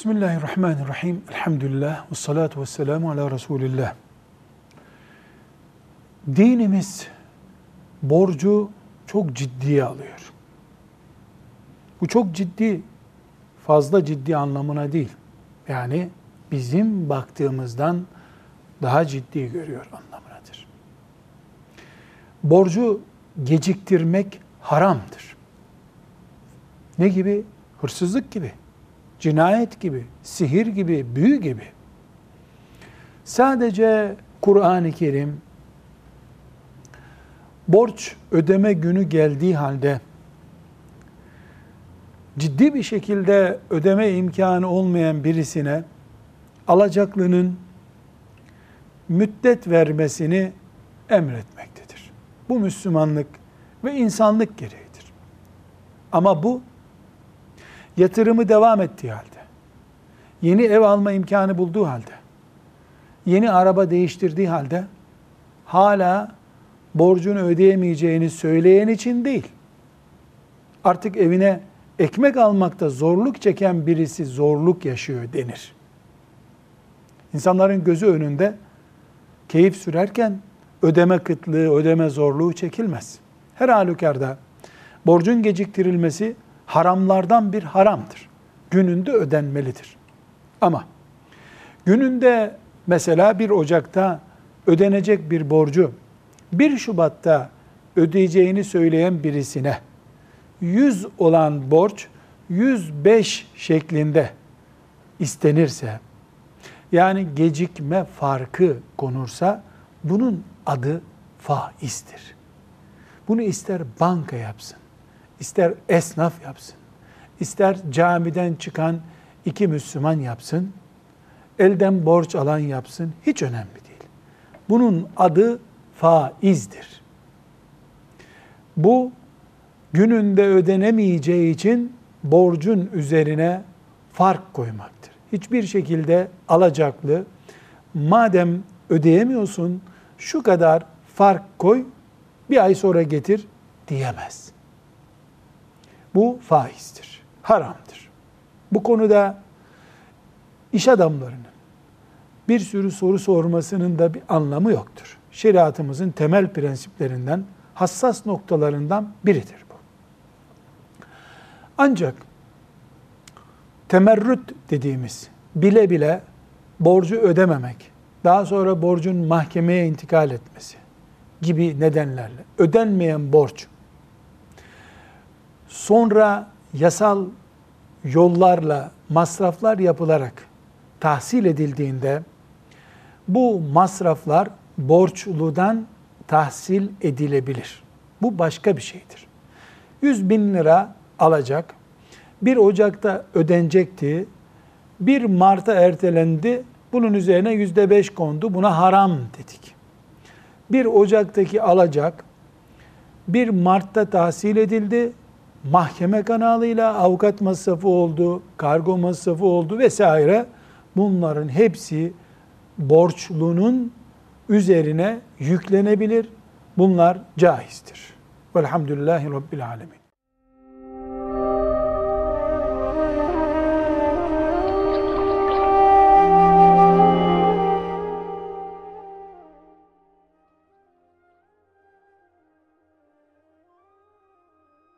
Bismillahirrahmanirrahim. Elhamdülillah. Ve salatu ve selamu ala Resulillah. Dinimiz borcu çok ciddiye alıyor. Bu çok ciddi, fazla ciddi anlamına değil. Yani bizim baktığımızdan daha ciddi görüyor anlamınadır. Borcu geciktirmek haramdır. Ne gibi? Hırsızlık gibi cinayet gibi, sihir gibi, büyü gibi. Sadece Kur'an-ı Kerim borç ödeme günü geldiği halde ciddi bir şekilde ödeme imkanı olmayan birisine alacaklının müddet vermesini emretmektedir. Bu Müslümanlık ve insanlık gereğidir. Ama bu yatırımı devam ettiği halde, yeni ev alma imkanı bulduğu halde, yeni araba değiştirdiği halde hala borcunu ödeyemeyeceğini söyleyen için değil. Artık evine ekmek almakta zorluk çeken birisi zorluk yaşıyor denir. İnsanların gözü önünde keyif sürerken ödeme kıtlığı, ödeme zorluğu çekilmez. Her halükarda borcun geciktirilmesi haramlardan bir haramdır. Gününde ödenmelidir. Ama gününde mesela bir Ocak'ta ödenecek bir borcu 1 Şubat'ta ödeyeceğini söyleyen birisine 100 olan borç 105 şeklinde istenirse yani gecikme farkı konursa bunun adı faizdir. Bunu ister banka yapsın, ister esnaf yapsın, ister camiden çıkan iki Müslüman yapsın, elden borç alan yapsın, hiç önemli değil. Bunun adı faizdir. Bu gününde ödenemeyeceği için borcun üzerine fark koymaktır. Hiçbir şekilde alacaklı, madem ödeyemiyorsun şu kadar fark koy, bir ay sonra getir diyemez. Bu faizdir, haramdır. Bu konuda iş adamlarının bir sürü soru sormasının da bir anlamı yoktur. Şeriatımızın temel prensiplerinden, hassas noktalarından biridir bu. Ancak temerrüt dediğimiz bile bile borcu ödememek, daha sonra borcun mahkemeye intikal etmesi gibi nedenlerle ödenmeyen borç sonra yasal yollarla masraflar yapılarak tahsil edildiğinde bu masraflar borçludan tahsil edilebilir. Bu başka bir şeydir. 100 bin lira alacak, 1 Ocak'ta ödenecekti, 1 Mart'a ertelendi, bunun üzerine yüzde beş kondu, buna haram dedik. 1 Ocak'taki alacak, 1 Mart'ta tahsil edildi, mahkeme kanalıyla avukat masrafı oldu, kargo masrafı oldu vesaire. Bunların hepsi borçlunun üzerine yüklenebilir. Bunlar caizdir. Velhamdülillahi Rabbil Alemin.